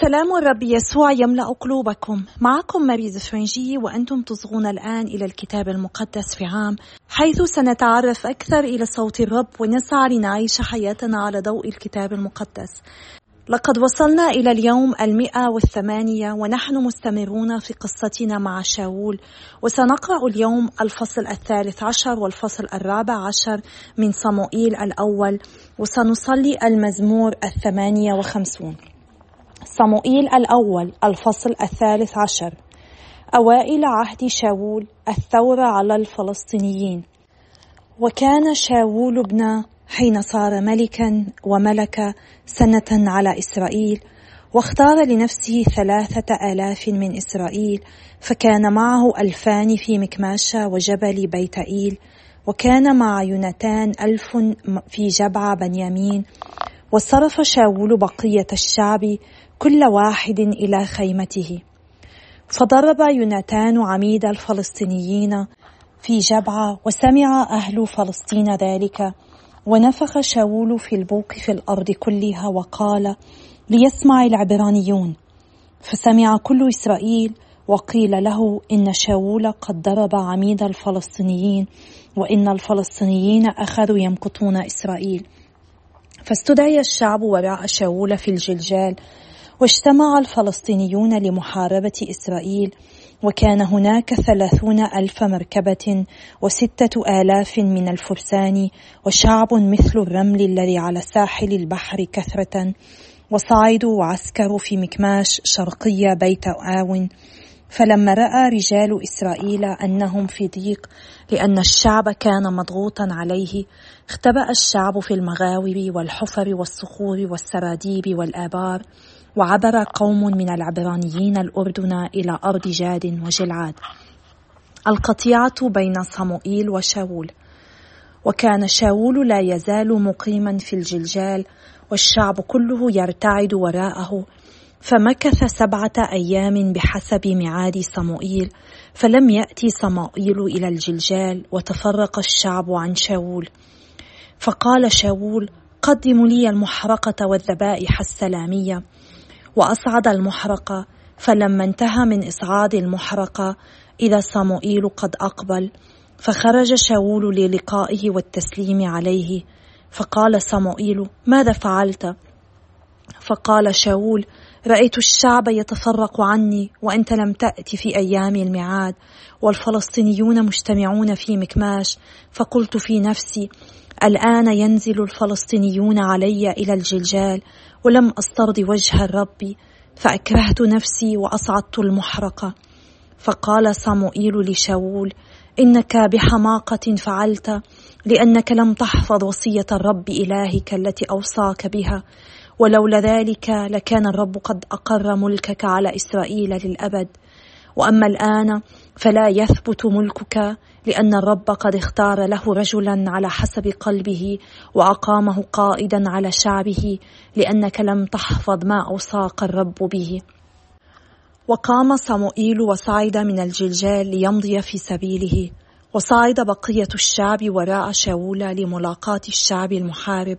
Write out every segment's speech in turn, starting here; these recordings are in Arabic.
سلام الرب يسوع يملأ قلوبكم. معكم مريز فرنجي وأنتم تصغون الآن إلى الكتاب المقدس في عام حيث سنتعرف أكثر إلى صوت الرب ونسعى لنعيش حياتنا على ضوء الكتاب المقدس. لقد وصلنا إلى اليوم المئة والثمانية ونحن مستمرون في قصتنا مع شاول وسنقرأ اليوم الفصل الثالث عشر والفصل الرابع عشر من صموئيل الأول وسنصلي المزمور الثمانية وخمسون. صموئيل الأول الفصل الثالث عشر. أوائل عهد شاول الثورة على الفلسطينيين. وكان شاول ابن حين صار ملكا وملك سنة على إسرائيل واختار لنفسه ثلاثة آلاف من إسرائيل فكان معه ألفان في مكماشة وجبل بيت إيل وكان مع يونتان ألف في جبع بنيامين. وصرف شاول بقية الشعب كل واحد إلى خيمته. فضرب يوناتان عميد الفلسطينيين في جبعة وسمع أهل فلسطين ذلك ونفخ شاول في البوق في الأرض كلها وقال ليسمع العبرانيون فسمع كل إسرائيل وقيل له إن شاول قد ضرب عميد الفلسطينيين وإن الفلسطينيين أخذوا يمقتون إسرائيل فاستدعي الشعب وراء شاول في الجلجال واجتمع الفلسطينيون لمحاربة إسرائيل وكان هناك ثلاثون ألف مركبة وستة آلاف من الفرسان وشعب مثل الرمل الذي على ساحل البحر كثرة وصعدوا وعسكروا في مكماش شرقي بيت آون. فلما رأى رجال إسرائيل أنهم في ضيق لأن الشعب كان مضغوطا عليه اختبأ الشعب في المغاور والحفر والصخور والسراديب والآبار. وعبر قوم من العبرانيين الأردن إلى أرض جاد وجلعاد. القطيعة بين صموئيل وشاول. وكان شاول لا يزال مقيما في الجلجال والشعب كله يرتعد وراءه. فمكث سبعة أيام بحسب معاد صموئيل فلم يأتي صموئيل إلى الجلجال وتفرق الشعب عن شاول. فقال شاول قدموا لي المحرقة والذبائح السلامية. وأصعد المحرقة فلما انتهى من إصعاد المحرقة إذا صموئيل قد أقبل فخرج شاول للقائه والتسليم عليه فقال صموئيل ماذا فعلت؟ فقال شاول رأيت الشعب يتفرق عني وأنت لم تأت في أيام الميعاد والفلسطينيون مجتمعون في مكماش فقلت في نفسي الآن ينزل الفلسطينيون علي إلى الجلجال ولم أسترضي وجه الرب فأكرهت نفسي وأصعدت المحرقة فقال صموئيل لشاول إنك بحماقة فعلت لأنك لم تحفظ وصية الرب إلهك التي أوصاك بها. ولولا ذلك لكان الرب قد أقر ملكك على إسرائيل للأبد. وأما الآن فلا يثبت ملكك لأن الرب قد اختار له رجلا على حسب قلبه وأقامه قائدا على شعبه لأنك لم تحفظ ما أوصاك الرب به. وقام صموئيل وصعد من الجلجال ليمضي في سبيله وصعد بقية الشعب وراء شاول لملاقاة الشعب المحارب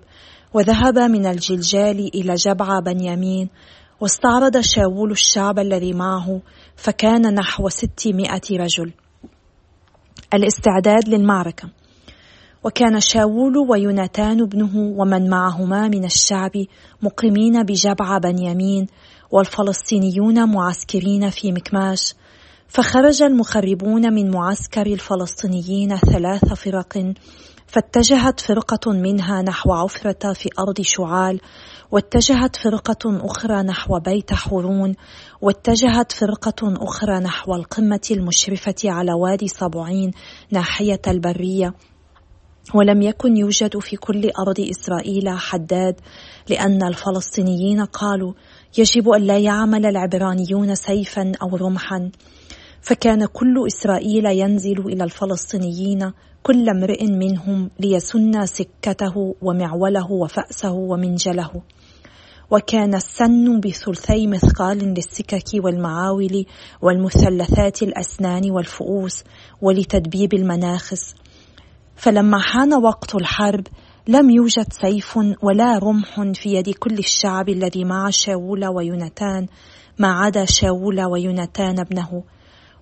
وذهب من الجلجال إلى جبع بنيامين واستعرض شاول الشعب الذي معه فكان نحو ستمائة رجل. الاستعداد للمعركة. وكان شاول ويوناتان ابنه ومن معهما من الشعب مقيمين بجبع بنيامين والفلسطينيون معسكرين في مكماش فخرج المخربون من معسكر الفلسطينيين ثلاث فرق فاتجهت فرقة منها نحو عفرة في أرض شعال واتجهت فرقة أخرى نحو بيت حورون واتجهت فرقة أخرى نحو القمة المشرفة على وادي صبعين ناحية البرية. ولم يكن يوجد في كل أرض إسرائيل حداد لأن الفلسطينيين قالوا يجب أن لا يعمل العبرانيون سيفا أو رمحا. فكان كل إسرائيل ينزل إلى الفلسطينيين كل امرئ منهم ليسن سكته ومعوله وفأسه ومنجله. وكان السن بثلثي مثقال للسكك والمعاول والمثلثات الأسنان والفؤوس ولتدبيب المناخس. فلما حان وقت الحرب لم يوجد سيف ولا رمح في يد كل الشعب الذي مع شاول ويونتان ما عدا شاول ويونتان ابنه.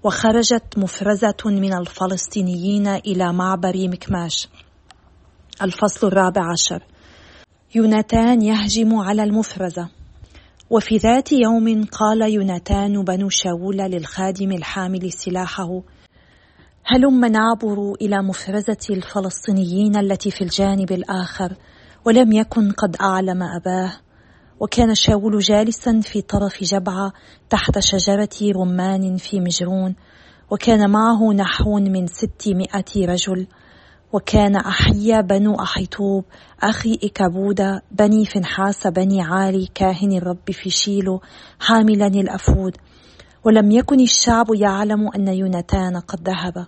وخرجت مفرزة من الفلسطينيين إلى معبر مكماش. الفصل الرابع عشر. يوناتان يهجم على المفرزة. وفي ذات يوم قال يوناتان بنو شاول للخادم الحامل سلاحه هلم نعبر إلى مفرزة الفلسطينيين التي في الجانب الآخر ولم يكن قد أعلم أباه. وكان شاول جالسا في طرف جبعة تحت شجرة رمان في مجرون وكان معه نحو من ستمائة رجل وكان أحيا بنو أحيطوب أخي إكابودا بني فنحاس بني عالي كاهن الرب في شيلو حاملا الأفود. ولم يكن الشعب يعلم أن يوناتان قد ذهب.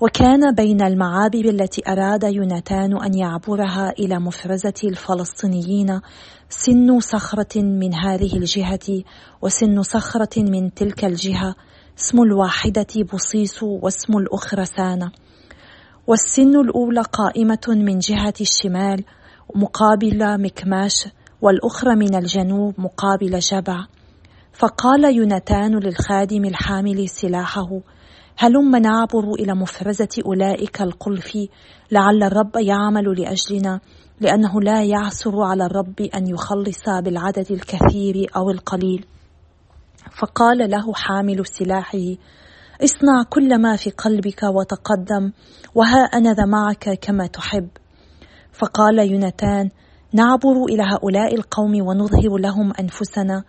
وكان بين المعابر التي أراد يوناتان أن يعبرها إلى مفرزة الفلسطينيين سن صخرة من هذه الجهة وسن صخرة من تلك الجهة اسم الواحدة بصيص واسم الأخرى سانة والسن الأولى قائمة من جهة الشمال مقابل مكماش والأخرى من الجنوب مقابل جبع. فقال يوناتان للخادم الحامل سلاحه هلم نعبر إلى مفرزة أولئك القلف لعل الرب يعمل لأجلنا لأنه لا يعثر على الرب أن يخلص بالعدد الكثير أو القليل. فقال له حامل سلاحه اصنع كل ما في قلبك وتقدم وها أنا ذا معك كما تحب. فقال يوناتان نعبر إلى هؤلاء القوم ونظهر لهم أنفسنا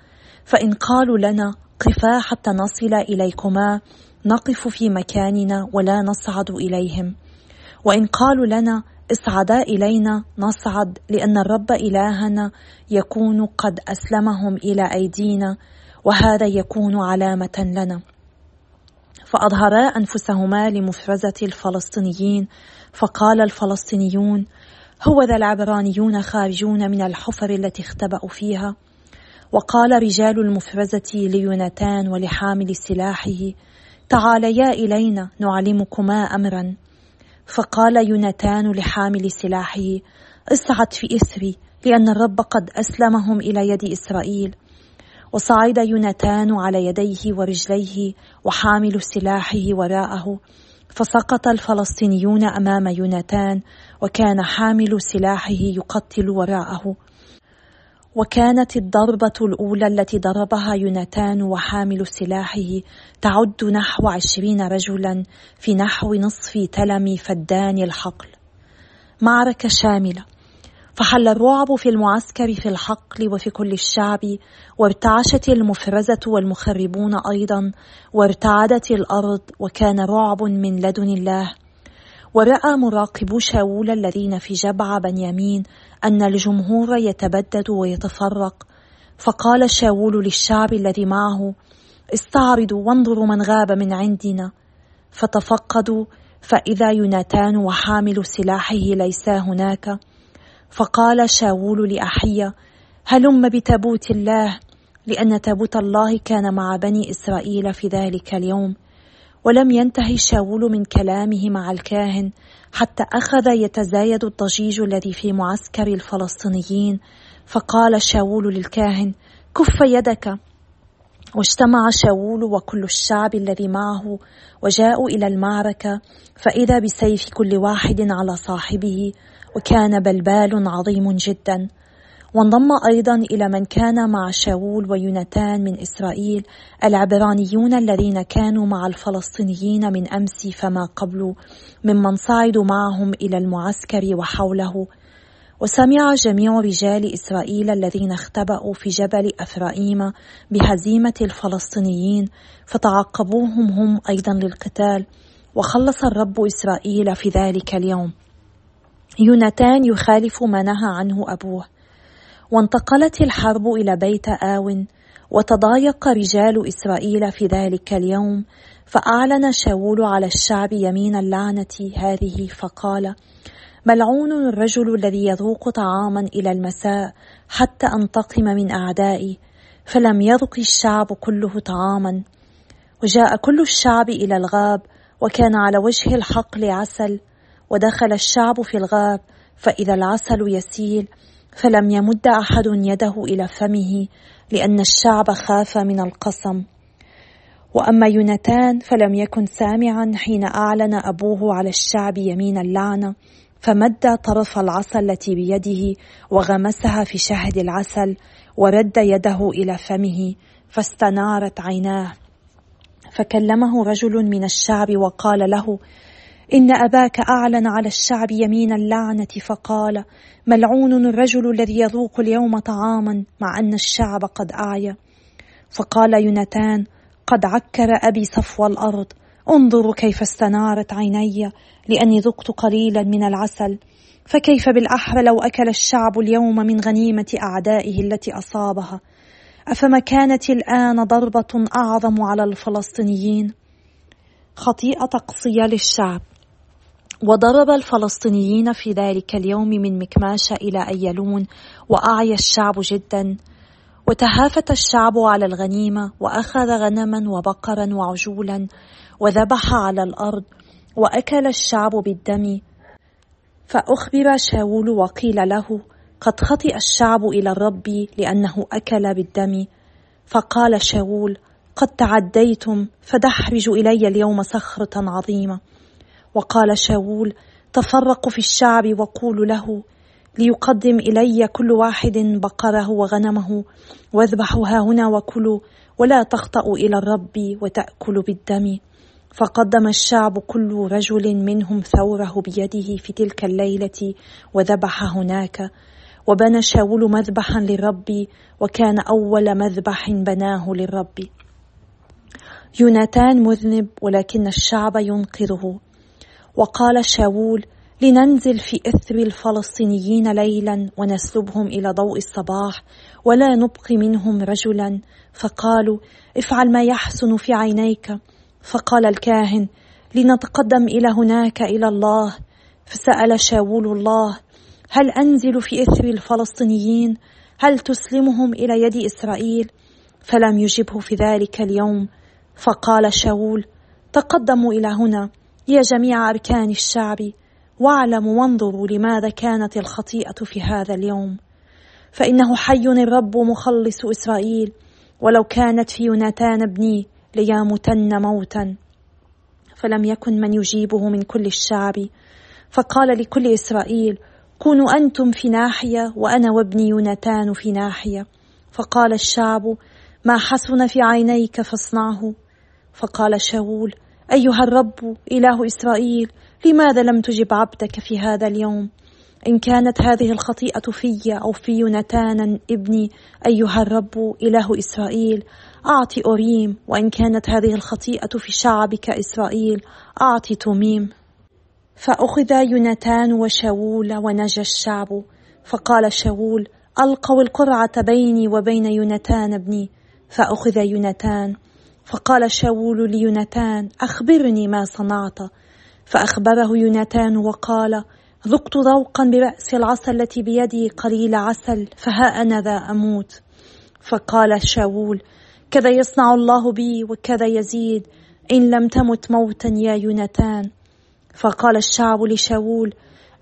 فإن قالوا لنا قفا حتى نصل إليكما نقف في مكاننا ولا نصعد إليهم. وإن قالوا لنا اصعدا إلينا نصعد لأن الرب إلهنا يكون قد أسلمهم إلى أيدينا وهذا يكون علامة لنا. فأظهرا أنفسهما لمفرزة الفلسطينيين فقال الفلسطينيون هو ذا العبرانيون خارجون من الحفر التي اختبأوا فيها؟ وقال رجال المفرزة ليوناتان ولحامل سلاحه تعاليا إلينا نعلمكما أمرا. فقال يوناتان لحامل سلاحه اصعد في إثري لأن الرب قد أسلمهم إلى يد إسرائيل. وصعد يوناتان على يديه ورجليه وحامل سلاحه وراءه. فسقط الفلسطينيون أمام يوناتان وكان حامل سلاحه يقتل وراءه. وكانت الضربة الأولى التي ضربها يوناتان وحامل سلاحه تعد نحو عشرين رجلا في نحو نصف تلم فدان الحقل. معركة شاملة. فحل الرعب في المعسكر في الحقل وفي كل الشعب وارتعشت المفرزة والمخربون أيضا وارتعدت الأرض وكان رعب من لدن الله ورأى مراقبو شاول الذين في جبع بنيامين أن الجمهور يتبدد ويتفرق. فقال شاول للشعب الذي معه استعرضوا وانظروا من غاب من عندنا. فتفقدوا فإذا يوناتان وحامل سلاحه ليسا هناك. فقال شاول لأحية هلم بتابوت الله لأن تابوت الله كان مع بني إسرائيل في ذلك اليوم. ولم ينتهي شاول من كلامه مع الكاهن حتى أخذ يتزايد الضجيج الذي في معسكر الفلسطينيين. فقال شاول للكاهن كف يدك. واجتمع شاول وكل الشعب الذي معه وجاءوا إلى المعركة فإذا بسيف كل واحد على صاحبه وكان بلبال عظيم جدا. وانضم أيضا إلى من كان مع شاول ويوناتان من إسرائيل العبرانيون الذين كانوا مع الفلسطينيين من أمس فما قبل ممن صعدوا معهم إلى المعسكر وحوله. وسمع جميع رجال إسرائيل الذين اختبأوا في جبل أفرائيم بهزيمة الفلسطينيين فتعقبوهم هم أيضا للقتال وخلص الرب إسرائيل في ذلك اليوم. يوناتان يخالف ما نهى عنه أبوه. وانتقلت الحرب إلى بيت آو وتضايق رجال إسرائيل في ذلك اليوم فأعلن شاول على الشعب يمين اللعنة هذه فقال ملعون الرجل الذي يذوق طعاما إلى المساء حتى أنتقم من أعدائي فلم يذق الشعب كله طعاما. وجاء كل الشعب إلى الغاب وكان على وجه الحقل عسل ودخل الشعب في الغاب فإذا العسل يسيل فلم يمد أحد يده إلى فمه لأن الشعب خاف من القسم. وأما يونتان فلم يكن سامعا حين أعلن أبوه على الشعب يمين اللعنة فمد طرف العصا التي بيده وغمسها في شهد العسل ورد يده إلى فمه فاستنارت عيناه. فكلمه رجل من الشعب وقال له إن أباك أعلن على الشعب يمين اللعنة فقال ملعون الرجل الذي يذوق اليوم طعاما مع أن الشعب قد أعيا. فقال يونتان قد عكر أبي صفو الأرض انظروا كيف استنارت عيني لأني ذقت قليلا من العسل. فكيف بالأحرى لو أكل الشعب اليوم من غنيمة أعدائه التي أصابها؟ أفما كانت الآن ضربة أعظم على الفلسطينيين؟ خطيئة تقصية للشعب. وضرب الفلسطينيين في ذلك اليوم من مكماش إلى أيلون وأعيا الشعب جدا وتهافت الشعب على الغنيمة وأخذ غنما وبقرا وعجولا وذبح على الأرض وأكل الشعب بالدم. فأخبر شاول وقيل له قد خطئ الشعب إلى الرب لأنه أكل بالدم. فقال شاول قد تعديتم فدحرجوا إلي اليوم صخرة عظيمة. وقال شاول تفرقوا في الشعب وقولوا له ليقدم إلي كل واحد بقره وغنمه واذبحوا ها هنا وكلوا ولا تخطأوا إلى الرب وتأكلوا بالدم. فقدم الشعب كل رجل منهم ثوره بيده في تلك الليلة وذبح هناك. وبنى شاول مذبحا للرب وكان أول مذبح بناه للرب. يوناتان مذنب ولكن الشعب ينقذه. وقال شاول لننزل في إثر الفلسطينيين ليلا ونسلبهم إلى ضوء الصباح ولا نبقي منهم رجلا. فقالوا افعل ما يحسن في عينيك. فقال الكاهن لنتقدم إلى هناك إلى الله. فسأل شاول الله هل أنزل في إثر الفلسطينيين؟ هل تسلمهم إلى يد إسرائيل؟ فلم يجبه في ذلك اليوم. فقال شاول تقدموا إلى هنا. يا جميع أركان الشعب واعلموا وانظروا لماذا كانت الخطيئة في هذا اليوم. فإنه حي الرب مخلص إسرائيل ولو كانت في يوناتان ابني ليموتن موتا. فلم يكن من يجيبه من كل الشعب. فقال لكل إسرائيل كونوا أنتم في ناحية وأنا وابني يوناتان في ناحية. فقال الشعب ما حسن في عينيك فاصنعه. فقال شاول أيها الرب إله إسرائيل لماذا لم تجب عبدك في هذا اليوم؟ إن كانت هذه الخطيئة في أو في يونتان ابني أيها الرب إله إسرائيل أعطي أوريم وإن كانت هذه الخطيئة في شعبك إسرائيل أعطي توميم. فأخذ يونتان وشاول ونجى الشعب فقال شاول ألقوا القرعة بيني وبين يونتان ابني. فأخذ يونتان فقال شاول ليونتان أخبرني ما صنعت. فأخبره يونتان وقال ذقت ذوقا برأس العسل التي بيدي قليل عسل فها أنا ذا أموت. فقال شاول كذا يصنع الله بي وكذا يزيد إن لم تمت موتا يا يونتان. فقال الشعب لشاول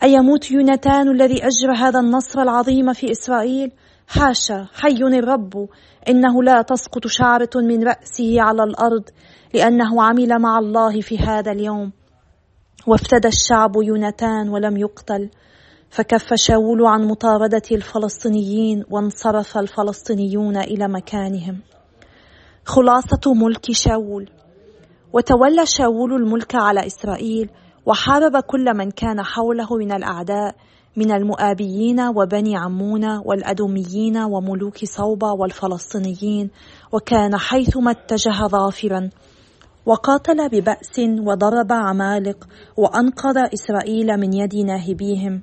أيموت يونتان الذي أجرى هذا النصر العظيم في إسرائيل؟ حاشا حي الرب. إنه لا تسقط شعرة من رأسه على الأرض لأنه عمل مع الله في هذا اليوم. وافتدى الشعب يونتان ولم يقتل. فكف شاول عن مطاردة الفلسطينيين وانصرف الفلسطينيون إلى مكانهم. خلاصة ملك شاول. وتولى شاول الملك على إسرائيل وحارب كل من كان حوله من الأعداء من المؤابيين وبني عمون والأدوميين وملوك صوبة والفلسطينيين وكان حيثما اتجه ظافرا وقاتل ببأس وضرب عمالق وأنقذ إسرائيل من يد ناهبيهم.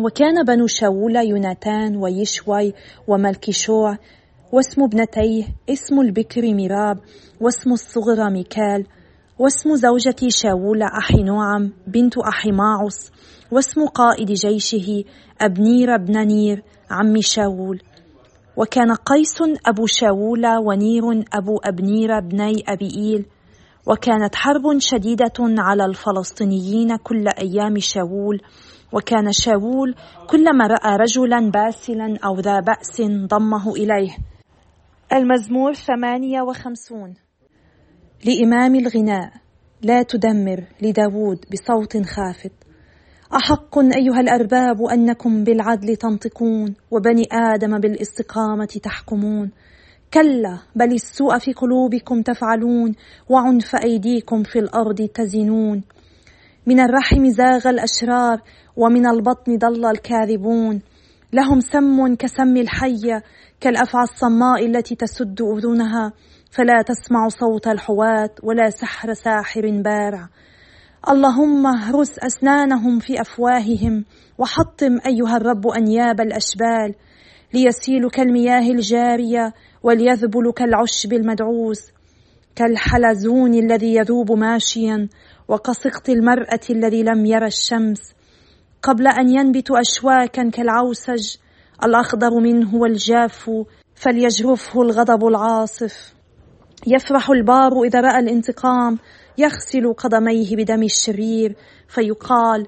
وكان بنو شاول يوناتان ويشوي وملكشوع واسم ابنتيه اسم البكر ميراب واسم الصغرى ميكال واسم زوجة شاول أحي نوعم بنت أحي ماعوس واسم قائد جيشه أبنير بن نير عم شاول. وكان قيس أبو شاول ونير أبو أبنير بني أبيئيل وكانت حرب شديدة على الفلسطينيين كل أيام شاول. وكان شاول كلما رأى رجلا باسلا أو ذا بأس ضمه إليه. المزمور ثمانية وخمسون. لإمام الغناء. لا تدمر لداود بصوت خافت. أحق أيها الأرباب أنكم بالعدل تنطقون وبني آدم بالاستقامة تحكمون. كلا بل السوء في قلوبكم تفعلون وعنف أيديكم في الأرض تزنون. من الرحم زاغ الأشرار ومن البطن ضل الكاذبون. لهم سم كسم الحية كالأفعى الصماء التي تسد أذنها. فلا تسمع صوت الحواة ولا سحر ساحر بارع. اللهم اهرس أسنانهم في أفواههم وحطم أيها الرب أنياب الأشبال. ليسيل كالمياه الجارية وليذبل كالعشب المدعوس. كالحلزون الذي يذوب ماشيا وكسقط المرأة الذي لم يرى الشمس. قبل أن ينبت أشواكا كالعوسج الأخضر منه والجاف فليجرفه الغضب العاصف. يفرح البار إذا رأى الانتقام يغسل قدميه بدم الشرير فيقال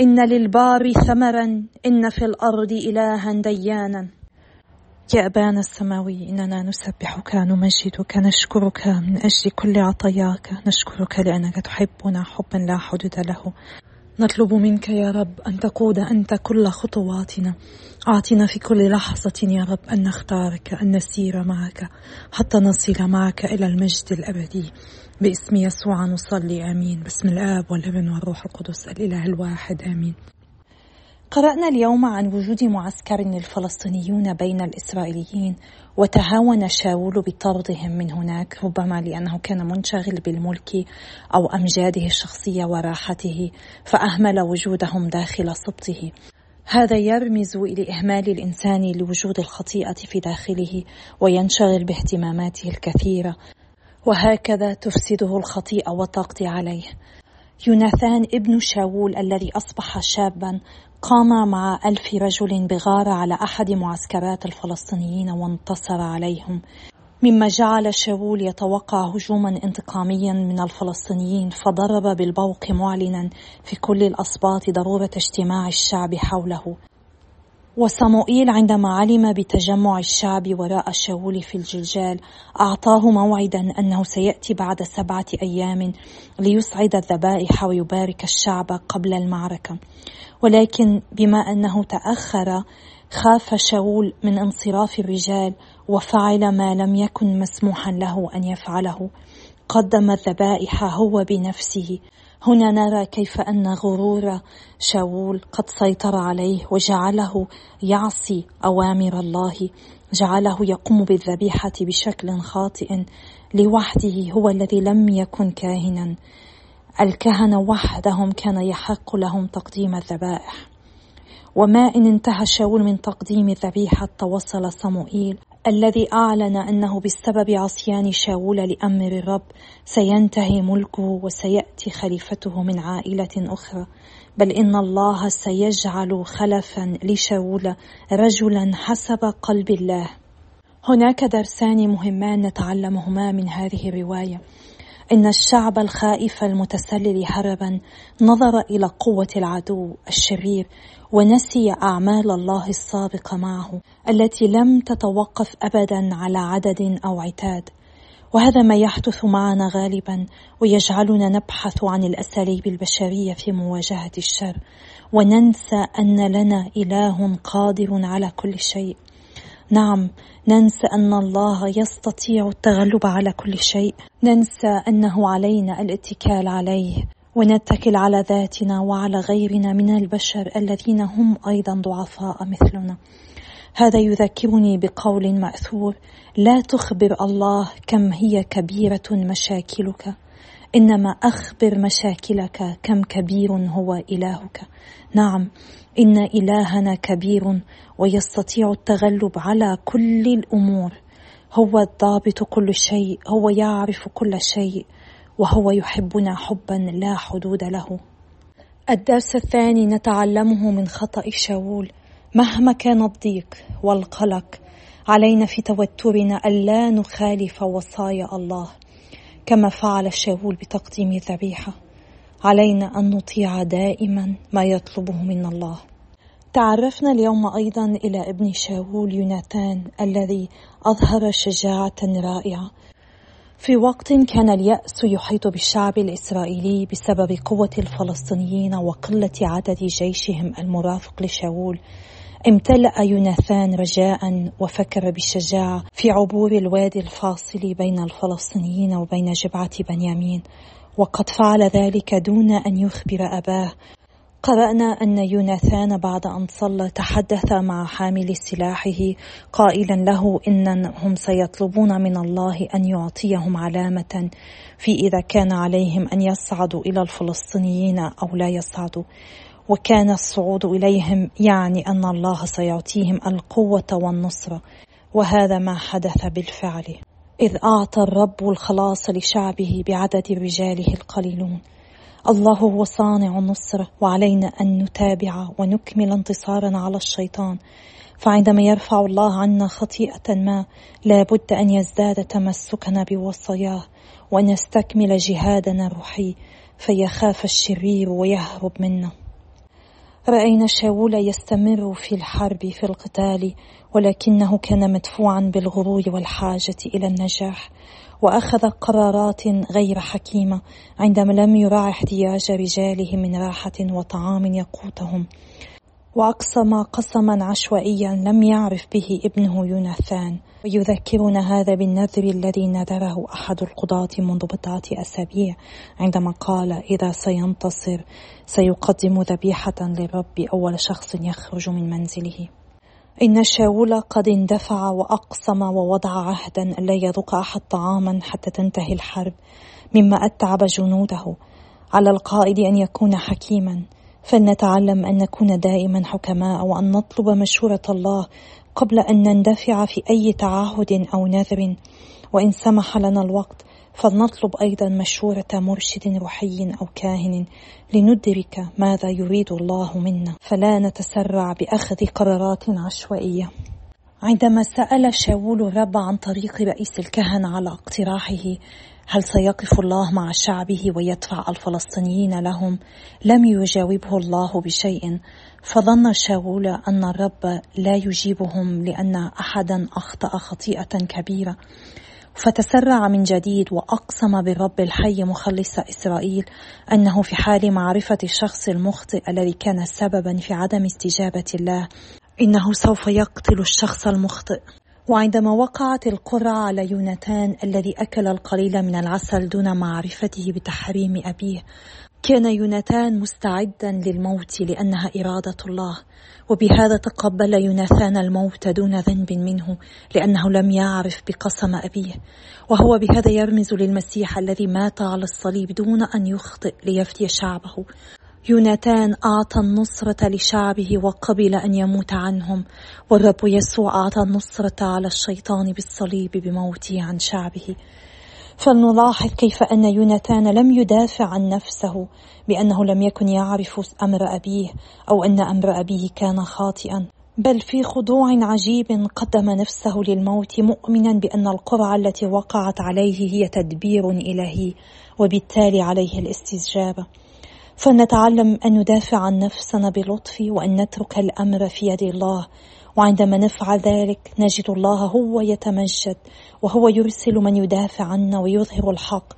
إن للبار ثمرا إن في الأرض إلها ديانا. يا أبانا السماوي إننا نسبحك نمجدك نشكرك من أجل كل عطاياك نشكرك لأنك تحبنا حبا لا حدود له. نطلب منك يا رب أن تقود أنت كل خطواتنا. أعطنا في كل لحظة يا رب أن نختارك أن نسير معك حتى نصل معك إلى المجد الأبدي. باسم يسوع نصلي آمين. باسم الآب والابن والروح القدس الإله الواحد آمين. قرأنا اليوم عن وجود معسكر للفلسطينيون بين الإسرائيليين وتهاون شاول بطردهم من هناك ربما لأنه كان منشغل بالملك أو أمجاده الشخصية وراحته فأهمل وجودهم داخل سبطه. هذا يرمز إلى إهمال الإنسان لوجود الخطيئة في داخله وينشغل باهتماماته الكثيرة. وهكذا تفسده الخطيئة وتقضي عليه. يوناثان ابن شاول الذي أصبح شابا قام مع ألف رجل بغارة على أحد معسكرات الفلسطينيين وانتصر عليهم. مما جعل شاول يتوقع هجوما انتقاميا من الفلسطينيين فضرب بالبوق معلنا في كل الأسباط ضرورة اجتماع الشعب حوله. وصموئيل عندما علم بتجمع الشعب وراء شاول في الجلجال أعطاه موعدا أنه سيأتي بعد سبعة أيام ليسعد الذبائح ويبارك الشعب قبل المعركة. ولكن بما أنه تأخر خاف شاول من انصراف الرجال وفعل ما لم يكن مسموحا له أن يفعله. قدم الذبائح هو بنفسه. هنا نرى كيف أن غرور شاول قد سيطر عليه وجعله يعصي أوامر الله. جعله يقوم بالذبيحة بشكل خاطئ لوحده هو الذي لم يكن كاهنا. الكهنة وحدهم كان يحق لهم تقديم الذبائح. وما إن انتهى شاول من تقديم الذبيحة توصل صموئيل الذي أعلن أنه بسبب عصيان شاول لأمر الرب سينتهي ملكه وسيأتي خليفته من عائلة أخرى. بل إن الله سيجعل خلفا لشاول رجلا حسب قلب الله. هناك درسان مهمان نتعلمهما من هذه الرواية. إن الشعب الخائف المتسلل هربا نظر إلى قوة العدو الشرير ونسي أعمال الله السابقة معه التي لم تتوقف أبدا على عدد أو عتاد. وهذا ما يحدث معنا غالبا ويجعلنا نبحث عن الأساليب البشرية في مواجهة الشر وننسى أن لنا إله قادر على كل شيء. نعم ننسى أن الله يستطيع التغلب على كل شيء. ننسى أنه علينا الاتكال عليه. ونتكل على ذاتنا وعلى غيرنا من البشر الذين هم أيضا ضعفاء مثلنا. هذا يذكرني بقول مأثور لا تخبر الله كم هي كبيرة مشاكلك إنما أخبر مشاكلك كم كبير هو إلهك. نعم إن إلهنا كبير ويستطيع التغلب على كل الأمور. هو الضابط كل شيء هو يعرف كل شيء وهو يحبنا حبا لا حدود له. الدرس الثاني نتعلمه من خطأ شاول. مهما كان الضيق والقلق علينا في توترنا الا نخالف وصايا الله كما فعل شاول بتقديم الذبيحه علينا أن نطيع دائما ما يطلبه منا الله. تعرفنا اليوم أيضا إلى ابن شاول يوناثان الذي أظهر شجاعة رائعة. في وقت كان اليأس يحيط بالشعب الإسرائيلي بسبب قوة الفلسطينيين وقلة عدد جيشهم المرافق لشاول. امتلأ يوناثان رجاء وفكر بالشجاعة في عبور الوادي الفاصل بين الفلسطينيين وبين جبعة بنيامين. وقد فعل ذلك دون أن يخبر أباه. قرأنا أن يوناثان بعد أن صلى تحدث مع حامل سلاحه قائلا له إنهم سيطلبون من الله أن يعطيهم علامة في إذا كان عليهم أن يصعدوا إلى الفلسطينيين أو لا يصعدوا. وكان الصعود إليهم يعني أن الله سيعطيهم القوة والنصرة وهذا ما حدث بالفعل. إذ أعطى الرب الخلاص لشعبه بعدد رجاله القليلون. الله هو صانع النصرة وعلينا أن نتابع ونكمل انتصارنا على الشيطان. فعندما يرفع الله عنا خطيئة ما لا بد أن يزداد تمسكنا بوصاياه وأن نستكمل جهادنا الروحي فيخاف الشرير ويهرب منا. رأينا شاول يستمر في الحرب في القتال ولكنه كان مدفوعا بالغرور والحاجة إلى النجاح وأخذ قرارات غير حكيمة عندما لم يراعي احتياج رجاله من راحة وطعام يقوتهم. وأقسم قسما عشوائيا لم يعرف به ابنه يوناثان. ويذكرنا هذا بالنذر الذي نذره أحد القضاة منذ بضعة أسابيع عندما قال إذا سينتصر سيقدم ذبيحة للرب أول شخص يخرج من منزله. إن شاول قد اندفع وأقسم ووضع عهدا ألا يذوق أحد طعاما حتى تنتهي الحرب مما أتعب جنوده على القائد أن يكون حكيما. فلنتعلم أن نكون دائما حكماء وأن نطلب مشورة الله قبل أن نندفع في أي تعهد أو نذر. وإن سمح لنا الوقت فلنطلب أيضا مشورة مرشد روحي أو كاهن لندرك ماذا يريد الله منا. فلا نتسرع بأخذ قرارات عشوائية. عندما سأل شاول الرب عن طريق رئيس الكهنة على اقتراحه هل سيقف الله مع شعبه ويدفع الفلسطينيين لهم؟ لم يجاوبه الله بشيء. فظن شاول أن الرب لا يجيبهم لأن أحدا أخطأ خطيئة كبيرة. فتسرع من جديد وأقسم بالرب الحي مخلص إسرائيل أنه في حال معرفة الشخص المخطئ الذي كان سببا في عدم استجابة الله إنه سوف يقتل الشخص المخطئ. وعندما وقعت القرعة على يوناتان الذي أكل القليل من العسل دون معرفته بتحريم أبيه كان يوناتان مستعدا للموت لأنها إرادة الله. وبهذا تقبل يوناثان الموت دون ذنب منه لأنه لم يعرف بقسم أبيه. وهو بهذا يرمز للمسيح الذي مات على الصليب دون أن يخطئ ليفدي شعبه. يوناتان أعطى النصرة لشعبه وقبل أن يموت عنهم والرب يسوع أعطى النصرة على الشيطان بالصليب بموته عن شعبه. فلنلاحظ كيف أن يوناتان لم يدافع عن نفسه بأنه لم يكن يعرف أمر أبيه أو أن أمر أبيه كان خاطئا. بل في خضوع عجيب قدم نفسه للموت مؤمنا بأن القرعة التي وقعت عليه هي تدبير إلهي وبالتالي عليه الاستجابة. فلنتعلم أن ندافع عن نفسنا بلطف وأن نترك الأمر في يد الله. وعندما نفعل ذلك نجد الله هو يتمجد وهو يرسل من يدافع عنا ويظهر الحق.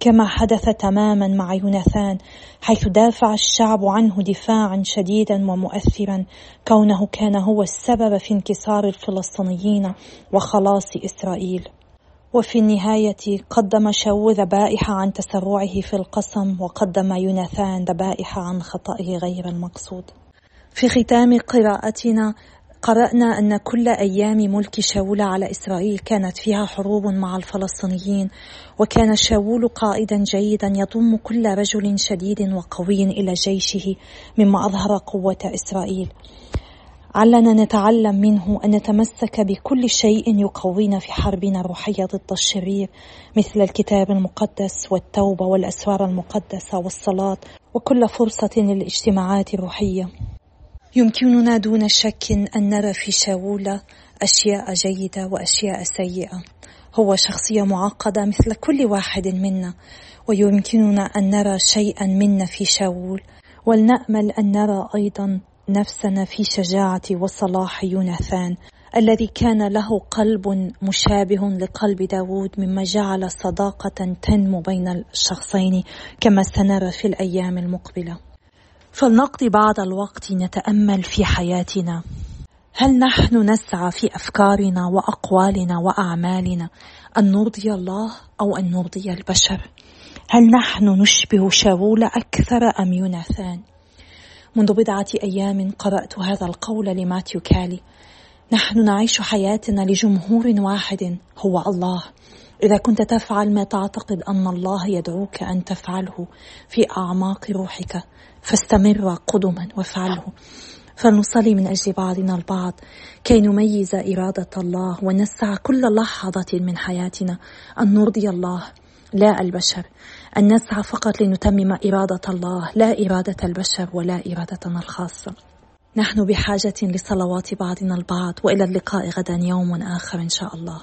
كما حدث تماما مع يوناثان حيث دافع الشعب عنه دفاعا شديدا ومؤثرا. كونه كان هو السبب في انكسار الفلسطينيين وخلاص إسرائيل. وفي النهاية قدم شاو ذبائح عن تسرعه في القسم وقدم يوناثان ذبائح عن خطئه غير المقصود. في ختام قراءتنا قرأنا أن كل أيام ملك شاول على إسرائيل كانت فيها حروب مع الفلسطينيين وكان شاول قائدا جيدا يضم كل رجل شديد وقوي إلى جيشه مما أظهر قوة إسرائيل. علنا نتعلم منه أن نتمسك بكل شيء يقوينا في حربنا الروحية ضد الشرير مثل الكتاب المقدس والتوبة والأسرار المقدسة والصلاة وكل فرصة للاجتماعات الروحية. يمكننا دون شك أن نرى في شاول أشياء جيدة وأشياء سيئة. هو شخصية معقدة مثل كل واحد منا ويمكننا أن نرى شيئا منا في شاول ولنأمل أن نرى أيضا نفسنا في شجاعة وصلاح يوناثان الذي كان له قلب مشابه لقلب داود مما جعل صداقة تنمو بين الشخصين كما سنرى في الأيام المقبلة. فلنقضي بعض الوقت نتأمل في حياتنا. هل نحن نسعى في أفكارنا وأقوالنا وأعمالنا أن نرضي الله أو أن نرضي البشر؟ هل نحن نشبه شاول أكثر أم يوناثان؟ منذ بضعة أيام قرأت هذا القول لماتيو كالي. نحن نعيش حياتنا لجمهور واحد هو الله. إذا كنت تفعل ما تعتقد أن الله يدعوك أن تفعله في أعماق روحك فاستمر قدما وافعله. فلنصلي من أجل بعضنا البعض كي نميز إرادة الله ونسعى كل لحظة من حياتنا أن نرضي الله لا البشر. أن نسعى فقط لنتمم إرادة الله لا إرادة البشر ولا إرادتنا الخاصة. نحن بحاجة لصلوات بعضنا البعض وإلى اللقاء غدا يوم آخر إن شاء الله.